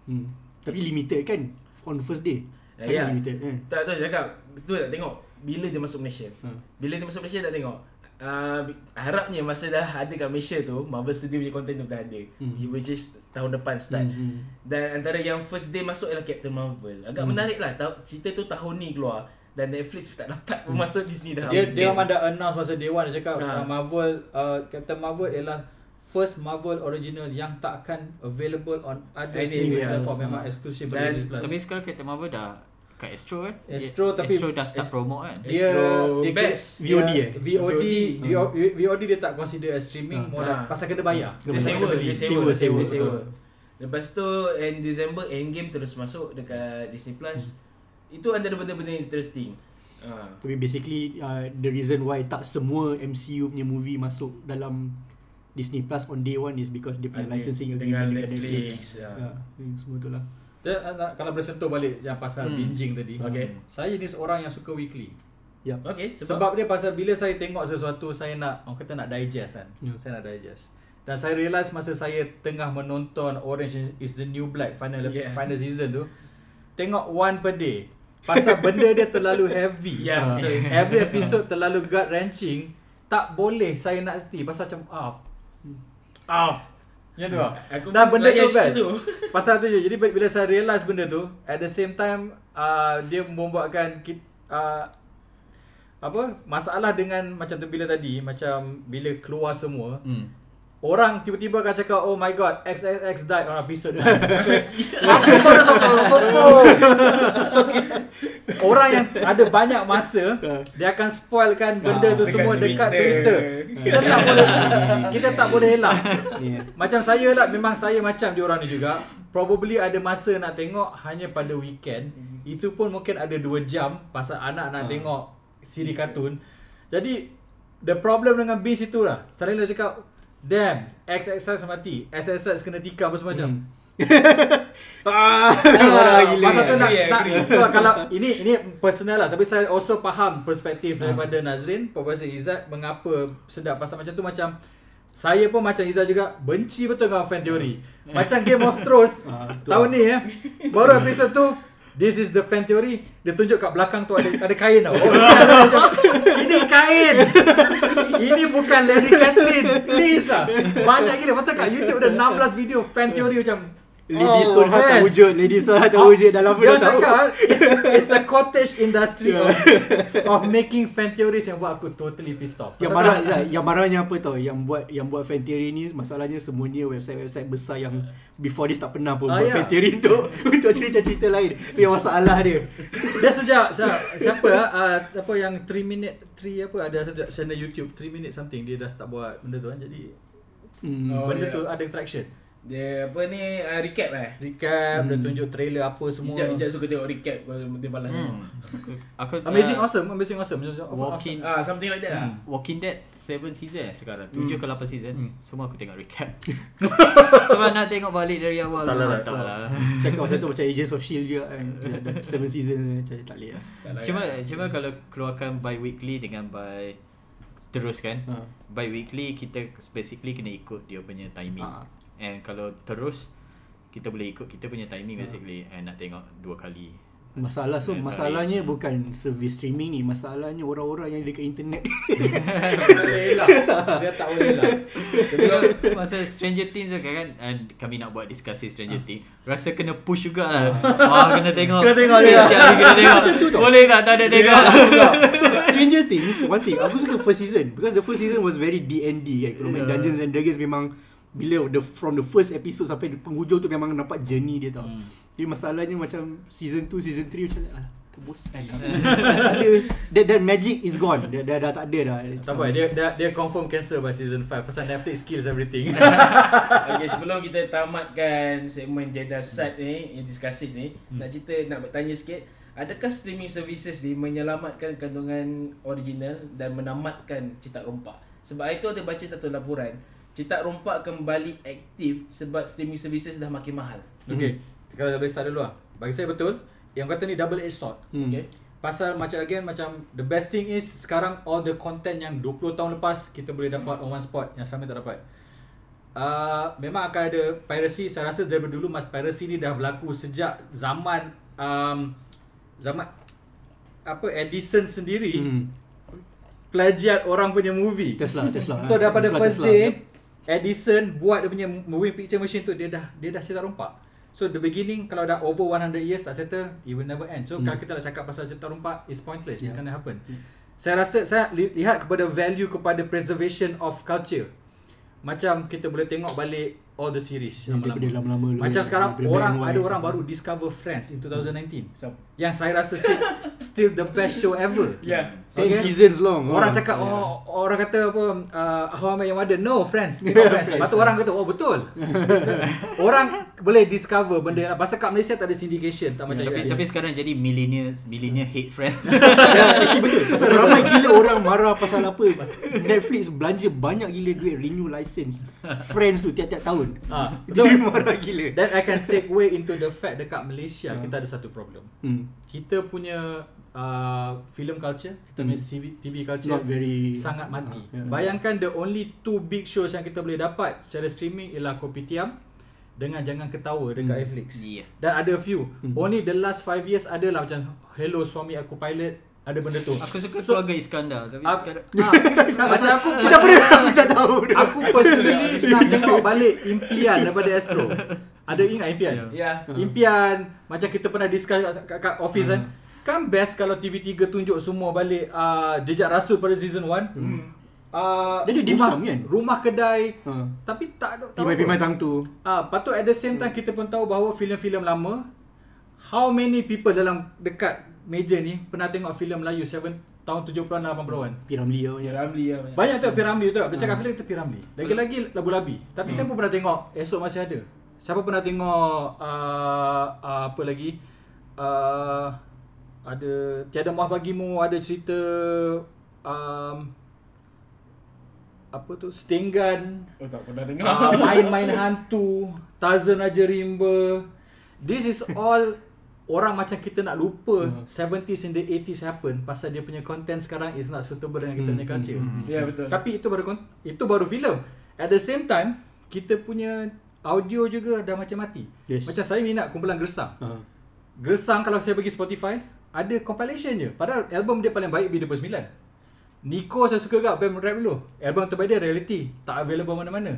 Hmm. Tapi limited kan on the first day. Ya, Sangat ya. limited kan. Tak tahu cakap Betul tak tengok Bila dia masuk Malaysia Hmm. Bila dia masuk Malaysia tak tengok uh, Harapnya masa dah ada kat Malaysia tu Marvel Studio punya content tu dah ada Hmm. Which is tahun depan start Hmm, hmm. Dan antara yang first day masuk ialah Captain Marvel Agak Hmm. menarik lah tahu, Cerita tu tahun ni keluar Dan Netflix tak dapat pun masuk Disney dah Dia dia memang dah announce masa day one dia cakap Ha. uh, Marvel uh, Captain Marvel ialah first Marvel original yang tak akan available on other Any streaming platform memang eksklusif Dan- bagi Disney Plus. tapi sekarang Captain Marvel dah kat Astro kan Astro Dia- tapi- Astro dah start Ast- promote kan dia Astro dia best. VOD dia- eh? VOD VOD. VOD VOD dia tak consider as streaming Ha. more Ha. pasal kena bayar. Dia sewa. Dia Sewa, sewa. Lepas tu End December Endgame terus masuk Dekat Disney Plus Itu antara benda-benda yang interesting Ah. Tapi basically uh, the reason why tak semua MCU punya movie masuk dalam Disney Plus on day one is because dia punya Ada. licensing Dengan agreement Netflix, ya. Ya, hmm, semua tu lah. Dan, uh, uh, kalau boleh sentuh balik yang pasal Hmm. binging tadi. Okay. Saya ni seorang yang suka weekly. Ya. Okay Sebab, sebab, dia pasal bila saya tengok sesuatu saya nak orang kata nak digest kan. Ya. Saya nak digest. Dan saya realise masa saya tengah menonton Orange is the New Black final Yeah. final season tu tengok one per day. Pasal benda dia terlalu heavy. Ya, Ah. betul. Every episode terlalu gut wrenching. Tak boleh saya nak setia pasal macam ah. Ah. Yang tu lah. Aku Dan benda tu kan tu. Pasal tu je Jadi bila saya realise benda tu At the same time uh, Dia membuatkan uh, Apa Masalah dengan Macam tu bila tadi Macam Bila keluar semua hmm. Orang tiba-tiba akan cakap Oh my god XXX died on episode 9 Aku baru tahu. So kita, Orang yang ada banyak masa Dia akan spoilkan benda tu dekat semua Dekat Twitter. Kita tak boleh Kita tak boleh elak. Macam saya lah Memang saya macam diorang ni juga. Probably ada masa nak tengok Hanya pada weekend. Itu pun mungkin ada 2 jam Pasal anak nak Ah. tengok CD kartun. Jadi The problem dengan binge itu lah Selalu dia cakap Damn. XXX mati. SSX kena tikam apa semacam. Hmm. ah, Ah, gila. Masa tu nak, nak kalau ini ini personal lah. Tapi saya also faham perspektif daripada Nazrin Profesor Izzat mengapa sedap pasal macam tu. Macam saya pun macam Izzat juga benci betul dengan fan theory. Macam Game of Thrones Ah, tahun ni ya. Baru episod tu This is the fan theory. Dia tunjuk kat belakang tu ada ada kain tau. Oh, ini kain. ini bukan Lady Kathleen. Please lah. Banyak gila. Betul kat YouTube ada 16 video fan theory macam Lady Stone Heart tak wujud Lady Stone Heart tak wujud Dalam Dia dah tahu cakap It's a cottage industry of, of making fan theories Yang buat aku totally pissed off yang marah tak- ya, yang marahnya apa tau yang buat yang buat fan theory ni masalahnya semuanya website-website besar yang before this tak pernah pun Ah, buat ya. fan theory untuk untuk cerita-cerita lain tu yang masalah dia Dia sejak siapa, uh, apa yang 3 minute 3 apa ada satu channel YouTube 3 minute something dia dah start buat benda tu kan jadi hmm. Oh, benda ya. tu ada traction. Dia apa ni uh, recap eh. Recap, dia tunjuk trailer apa semua. Ijat Ijat suka tengok recap dia balas. Hmm. Aku Amazing uh, awesome, amazing awesome. Walking Ah something like that lah. Walking Dead 7 season eh sekarang 7 ke 8 season Hmm. Semua aku tengok recap Sebab nak tengok balik dari awal Tak lah, memang tak lah. lah cakap macam tu macam Agents of Shield juga kan Dah- dah 7 season macam tak boleh lah layak. Cuma cuma kalau keluarkan by weekly dengan by terus kan Ha. By weekly kita basically kena ikut dia punya timing Ha. And kalau terus kita boleh ikut kita punya timing basically And nak tengok dua kali Masalah so Yeah, sorry. masalahnya bukan servis streaming ni Masalahnya orang-orang yang dekat internet Tak boleh lah. Dia tak boleh lah. Sebelum masa Stranger Things tu kan and kami nak buat diskusi Stranger Things rasa kena push jugalah. Wah kena tengok. Kena tengok dia. Kena tengok. Boleh tak tak ada tengok. So Stranger Things One thing Aku suka first season Because the first season was very D&D kan Kalau main Yeah. Dungeons and Dragons memang Bila the from the first episode Sampai penghujung tu Memang nampak journey dia tau Hmm. Jadi masalahnya macam Season 2, season 3 Macam alah Bosan lah Tak ada that, that magic is gone Dah, dah, dah tak ada dah Tak apa, dia, dia, dia confirm cancel by season 5 Pasal Netflix kills everything Okay, sebelum kita tamatkan segmen Jeddah Sat ni, yang discusses ni, Hmm. nak cerita, nak bertanya sikit, adakah streaming services ni menyelamatkan kandungan original dan menamatkan Cetak Rompak? Sebab itu ada baca satu laporan, Cetak Rompak kembali aktif sebab streaming services dah makin mahal. Okay, kalau boleh start dulu lah Bagi saya betul Yang kata ni double edged sword Hmm. Okay? Pasal macam again macam the best thing is sekarang all the content yang 20 tahun lepas kita boleh dapat on one spot yang selama ni tak dapat. Uh, memang akan ada piracy saya rasa dari dulu mas piracy ni dah berlaku sejak zaman um, zaman apa Edison sendiri Hmm. plagiat orang punya movie. Tesla Tesla So daripada Tesla, first Tesla. day Edison buat dia punya moving picture machine tu dia dah dia dah cetak rompak. So the beginning kalau dah over 100 years tak settle it will never end. So Hmm. kalau kita nak cakap pasal cetak rompak is pointless. It Yeah. can't happen. Saya rasa saya li- lihat kepada value kepada preservation of culture. Macam kita boleh tengok balik all the series Yang lama-lama dulu, Macam yang sekarang orang ada orang baru discover Friends in 2019. So, Yang saya rasa still still the best show ever. yeah. Okay. seasons long Orang Ah. cakap Yeah. oh orang kata apa uh, How I Met Your Mother No Friends Tengok Friends Lepas tu orang kata oh betul Orang boleh discover benda yang Pasal kat Malaysia tak ada syndication Tak macam tapi US tapi sekarang jadi millennials, millennial hate friend. Ya, actually betul. Pasal ramai gila orang marah pasal apa. Netflix belanja banyak gila duit renew license. Friends tu tiap-tiap tahun. Ah, Jadi betul. marah gila. Then I can segue into the fact Dekat Malaysia Kita ada satu problem Hmm. Kita punya uh, Film culture Kita punya Hmm. TV, TV culture Not very Sangat mati Ah, yeah. Bayangkan the only two big shows Yang kita boleh dapat Secara streaming Ialah Kopitiam Dengan Jangan Ketawa Dekat Hmm. Netflix Iya. Dan ada a few Hmm. Only the last 5 years Adalah macam Hello Suami Aku Pilot Ada benda tu Aku suka So- keluarga Iskandar tapi Aku- kadang- Ah, Macam aku Kita pernah aku tak tahu dah. Aku personally Nak tengok balik Impian daripada Astro Ada ingat Impian? Yeah. Impian Macam kita pernah discuss kat, kat office kan Kan best kalau TV3 tunjuk semua balik uh, Jejak Rasul pada season 1 Hmm. uh, Dia ada dim rumah, sum kan? Rumah kedai Ha. Tapi tak ada tak Pimai-pimai tang tu. Ah, patut at the same time kita pun tahu bahawa filem-filem lama How many people dalam dekat meja ni Pernah tengok filem Melayu 7 tahun 70-an 80-an Piramli lah. Ya, Ya. Ramli lah banyak. Banyak tu Piramli tu. Ah. cakap filem tu Piramli Lagi-lagi labu-labi Tapi Hmm. saya pun pernah tengok Esok masih ada. Siapa pernah tengok uh, uh, Apa lagi? Uh, Ada Tiada Maaf Bagimu Ada cerita um, Apa tu? Setinggan Oh tak pernah dengar. uh, Main-main hantu. Tarzan Raja Rimba. This is all Orang macam kita nak lupa Hmm. 70s and the 80s happen Pasal dia punya content sekarang Is not suitable dengan kita Hmm, punya culture hmm, hmm. Ya betul. Tapi itu baru kon- itu baru filem. At the same time, kita punya audio juga dah macam mati. Yes. Macam saya minat kumpulan gersang. Ha. Gersang kalau saya pergi Spotify ada compilation je. Padahal album dia paling baik bila 2009. Nico saya suka gak band rap dulu. Album terbaik dia Reality. Tak available mana-mana.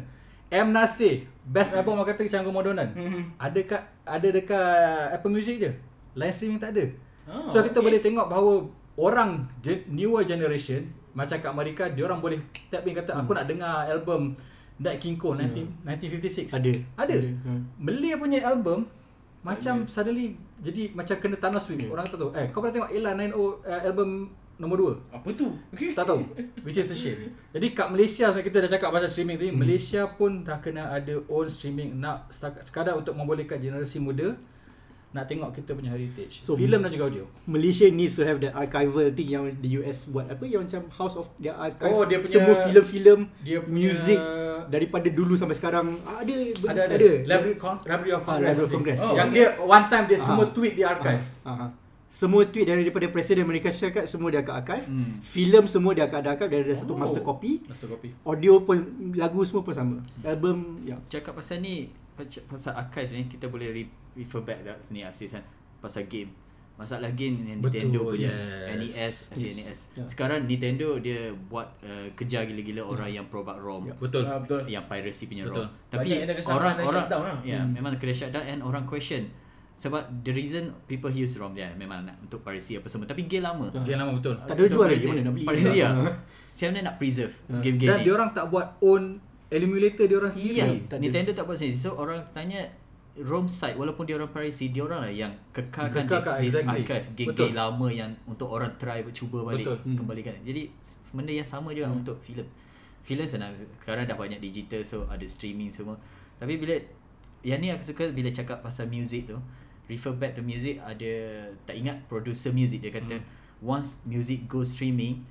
M Nasir, best album orang kata Canggu Modonan. Mhm. Ada kat ada dekat Apple Music je. Live streaming tak ada. Oh, so kita okay. boleh tengok bahawa orang gen- newer generation macam kat Amerika dia orang boleh tap in kata aku nak dengar album Nat King Cole 19, 1956. Ada. Ada. Ada. Ha. Malay punya album macam suddenly jadi macam kena tanah swing. Orang tak tahu. Eh, kau pernah tengok Ella 90 uh, album nombor 2? Apa tu? tak tahu. Which is a shame. Jadi kat Malaysia sebenarnya kita dah cakap pasal streaming tadi, Malaysia pun dah kena ada own streaming nak setakat- sekadar untuk membolehkan generasi muda nak tengok kita punya heritage. So, Film dan juga audio. Malaysia needs to have that archival thing yang the US buat apa yang macam house of their archive Oh, dia punya- semua filem-filem Dia punya music daripada dulu sampai sekarang ada ada ada, ada. Library, Con- Library of Ah, Congress. Library of. Congress, Yang yes. dia one time dia semua Ah. tweet di archive. Ah, ah, ah. Semua tweet daripada Presiden Amerika Syarikat semua dia akan archive. Hmm. Filem semua dia akan ada archive dari ada satu Oh. master copy. Master copy. Audio pun lagu semua pun sama. Album ya. Cakap pasal ni Pasal archive ni Kita boleh re- refer back dah Sini Asis kan Pasal game Masalah game yang Betul, Nintendo punya yes. NES Yes. NES Ya. Sekarang Nintendo dia buat uh, Kejar gila-gila orang yang provide ROM Ya. Betul. Betul. Yang piracy punya Betul. ROM Tapi Banyak orang orang shutdown lah. Ya Hmm. memang kena shutdown And orang question sebab the reason people use ROM dia memang nak untuk piracy apa semua tapi game lama Game lama betul. Tak ada jual lagi mana nak beli. Piracy ya Macam mana nak preserve Ya. game-game Dan ni dia orang tak buat own emulator dia orang sendiri. Iya, Tak. Nintendo tak buat sendiri. So orang tanya ROM site walaupun dia orang piracy, dia orang lah yang kekalkan Kekalkan, this, this exactly. archive game-game lama yang untuk orang try cuba balik Betul. Hmm. kembalikan. Jadi benda yang sama juga untuk filem. Filem senang sekarang dah banyak digital so ada streaming semua. Tapi bila yang ni aku suka bila cakap pasal music tu, refer back to music ada tak ingat producer music dia kata once music go streaming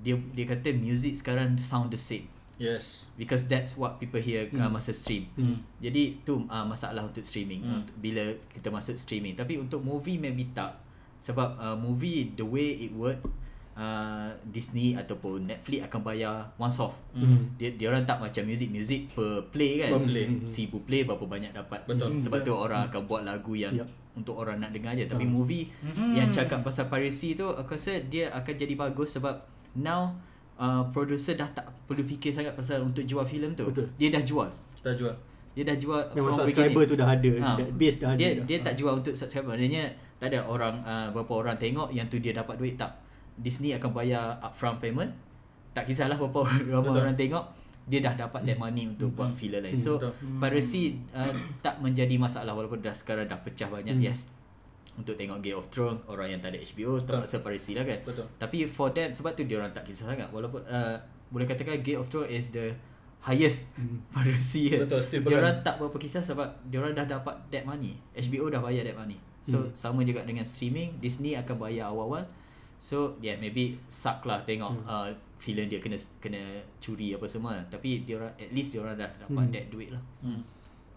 dia dia kata music sekarang sound the same Yes. because that's what people hear uh, masa stream. Hmm. Jadi tu uh, masalah untuk streaming Hmm. hmm. untuk bila kita masuk streaming. Tapi untuk movie maybe tak sebab uh, movie the way it work uh, Disney ataupun Netflix akan bayar once off. Hmm. Dia dia orang tak macam music music per play kan. Per play. Seribu play berapa banyak dapat. Betul. Sebab tu orang akan buat lagu yang Yup. untuk orang nak dengar je. Tapi Hmm. movie Mhm. yang cakap pasal piracy tu aku rasa dia akan jadi bagus sebab now uh, producer dah tak perlu fikir sangat pasal untuk jual filem tu. Betul. Dia dah jual. Dah jual. Dia dah jual Memang from subscriber beginning. tu dah ada. Ha. That Base dah ada. Dia dah. dia tak jual untuk subscriber. Maknanya tak ada orang uh, berapa orang tengok yang tu dia dapat duit tak. Disney akan bayar upfront payment. Tak kisahlah berapa berapa Betul. orang tengok dia dah dapat that money untuk buat filem lain. So Betul. piracy uh, tak menjadi masalah walaupun dah sekarang dah pecah banyak. Hmm. Yes. Untuk tengok Game of Thrones orang yang tak ada HBO Betul. terpaksa piracy lah kan. Betul. Tapi for them sebab tu dia orang tak kisah sangat walaupun uh, boleh katakan Game of Thrones is the highest Hmm. piracy kan. Betul, still Dia orang tak berapa kisah sebab dia orang dah dapat that money. HBO dah bayar that money. So Hmm. sama juga dengan streaming, Disney akan bayar awal-awal. So yeah maybe suck lah tengok Hmm. uh, filem dia kena kena curi apa semua tapi dia orang at least dia orang dah dapat Hmm. that duit lah.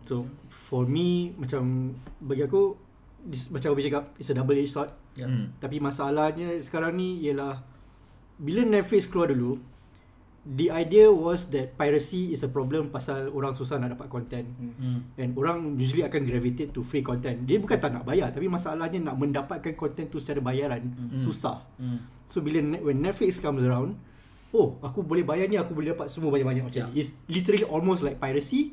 So for me macam bagi aku this, macam Abi cakap it's a double edged sword. Ya. Hmm. Tapi masalahnya sekarang ni ialah bila Netflix keluar dulu the idea was that piracy is a problem pasal orang susah nak dapat content. Hmm. And orang usually akan gravitate to free content. Dia bukan tak nak bayar tapi masalahnya nak mendapatkan content tu secara bayaran susah. Hmm. So bila when Netflix comes around, oh aku boleh bayar ni aku boleh dapat semua banyak-banyak macam Yeah. It's literally almost like piracy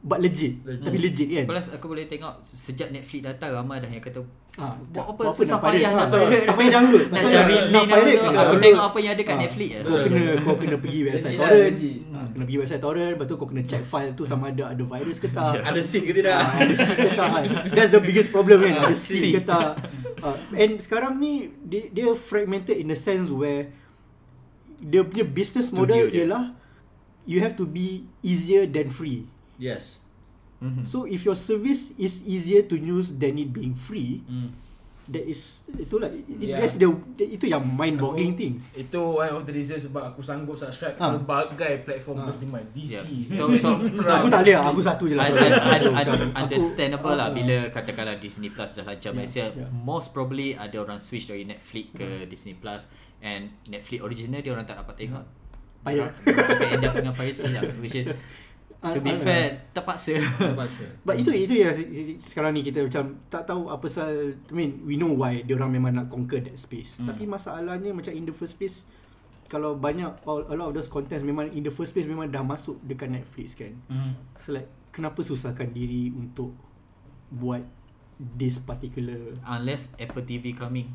but legit. Legit. Tapi legit kan. Plus aku boleh tengok sejak Netflix datang ramai dah yang kata Ah, buat apa buat susah nak payah pirate? nak Ah, pirate. Tak payah download. Nak cari nak link kena aku tengok apa yang ada kat Ah, Netflix. Kau kena kau kena pergi website torrent. Ah, kena pergi website torrent, lepas tu kau kena check file tu sama ada ada virus ke tak. Ada seat ke tidak? Ah, ada SIM ke tak That's the biggest problem kan Ada Ah, SIM. ke tak And sekarang ni dia, dia fragmented in a sense where Dia punya business model ialah You have to be easier than free Yes. Mhm. So if your service is easier to use than it being free Hmm. That is Itulah Yeah. That's the Itu yang mind-boggling Aku- thing Itu one of the reason sebab aku sanggup subscribe pelbagai Ah. platform bersama DC. Yeah. So so, so Aku tak boleh lah, Aku satu je lah Un- un- un- understandable aku- lah ah, bila katakanlah Disney Plus dah lancar Yeah, Malaysia yeah. most probably ada orang switch dari Netflix ke Disney Plus and Netflix original dia orang tak dapat tengok Pirate. Dia orang akan end up dengan piracy lah which is To be Ah, fair, terpaksa. Terpaksa. But itu itu ya sekarang ni kita macam tak tahu apa pasal I mean we know why dia orang memang nak conquer that space. Hmm. Tapi masalahnya macam in the first place kalau banyak all, a lot of those contents memang in the first place memang dah masuk dekat Netflix kan. Hmm. So like kenapa susahkan diri untuk buat this particular Unless Apple TV coming.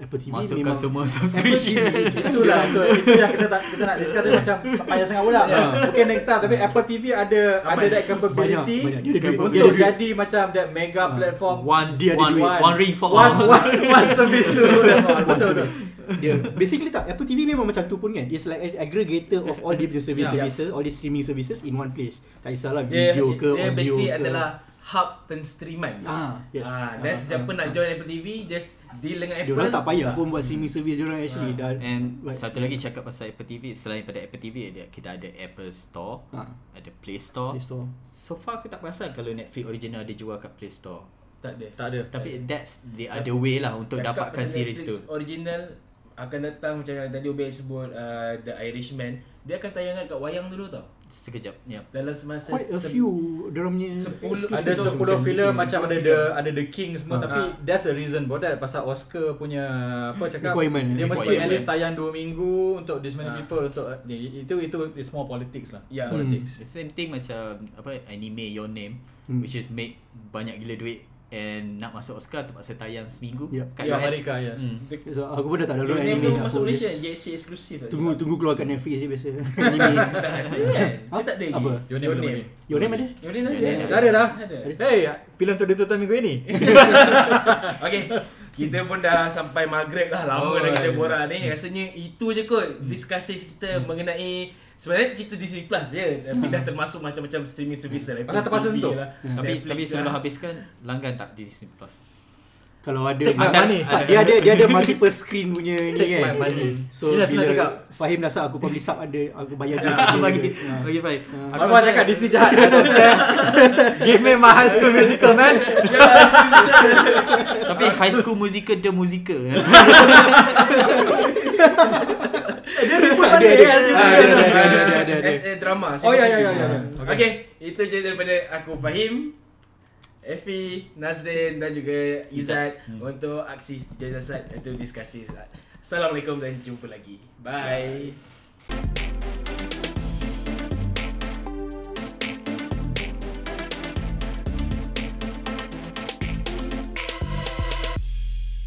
Apple TV Masukkan memang semua Apple subscription. TV Itulah tu itu yang kita tak kita nak discuss tu macam tak payah sangat pula. Okay next time tapi Apple TV ada ada that capability Banyak, banyak. Dia ada duit, untuk dia ada duit. jadi macam that mega platform One, Dia ada one, duit. one ring for one, all. one, one service tu. Betul tu. dia basically tak Apple TV memang macam tu pun kan it's like an aggregator of all the punya service Yeah. services all the streaming services in one place tak kisahlah Dia, video ke dia audio basically ke adalah hub penstreaman. ah yes Ah, dan Ah, siapa ah, nak ah. join Apple TV just deal dengan dia Apple. orang tak payah Ah. pun buat streaming service dia orang actually Ah. dah And But- satu lagi cakap pasal Apple TV Selain pada Apple TV ada, Kita ada Apple Store Ah. Ada Play Store Play Store. So far aku tak perasan Kalau Netflix original ada jual kat Play Store Tak ada. Tak ada. Tapi that's the other way lah Untuk Cakap dapatkan pasal series Netflix tu original akan datang macam yang tadi Obey sebut uh, The Irishman. Dia akan tayangan kat wayang dulu tau. Sekejap yep. Dalam semasa quite a se- few punya Sepuluh- exclusive Ada tau. 10 filem Macam macam ada the ada the king semua Ah. tapi Ah. that's a reason for that pasal Oscar punya apa cakap Requirement. dia mesti at least tayang 2 minggu untuk this many Ah. people untuk itu itu it's more politics lah. Ya. Politics. The same thing macam apa anime Your Name Hmm. which is make banyak gila duit and nak masuk Oscar terpaksa tayang seminggu Yep. kat Ya, US. Amerika, yes. Hmm. so, aku pun dah tak download Your name anime aku masuk Malaysia JC eksklusif tunggu tunggu keluar kat Netflix je biasa anime Tak ada kan? Dia tak ada lagi. Apa? Your name Your name. Your name ada Your name tak ada. Dah ada dah. Ada. Hey, filem tu ditutup minggu ini. Okay Kita pun dah sampai maghrib lah Lama Oh, dah kita ya. borak ni Rasanya itu je kot Diskusi kita mengenai Sebenarnya cerita Disney Plus je Tapi dah termasuk macam-macam streaming service lah Pasal terpaksa sentuh. Tapi Netflix tapi sebelum lah. habiskan langgan tak di Disney Plus. kalau ada Take my tak, money. tak, dia ada dia ada multiple screen punya ni Take kan money. so senang bila cakap. Fahim dah aku probably sub ada aku bayar dia bagi Ah. bagi baik. Ah. Aku rasa- cakap Disney jahat. Give me my high school musical man. Tapi High School Musical the musical. Dia ribut ada. Ah, Musical. ada, ada, ada, ada, ada, drama Oh, ya, ya, ya, ya. Okay. okay Itu je daripada aku Fahim Effie, Nazrin dan juga Izzat Untuk aksi jajasat Itu diskusi Assalamualaikum dan jumpa lagi. Bye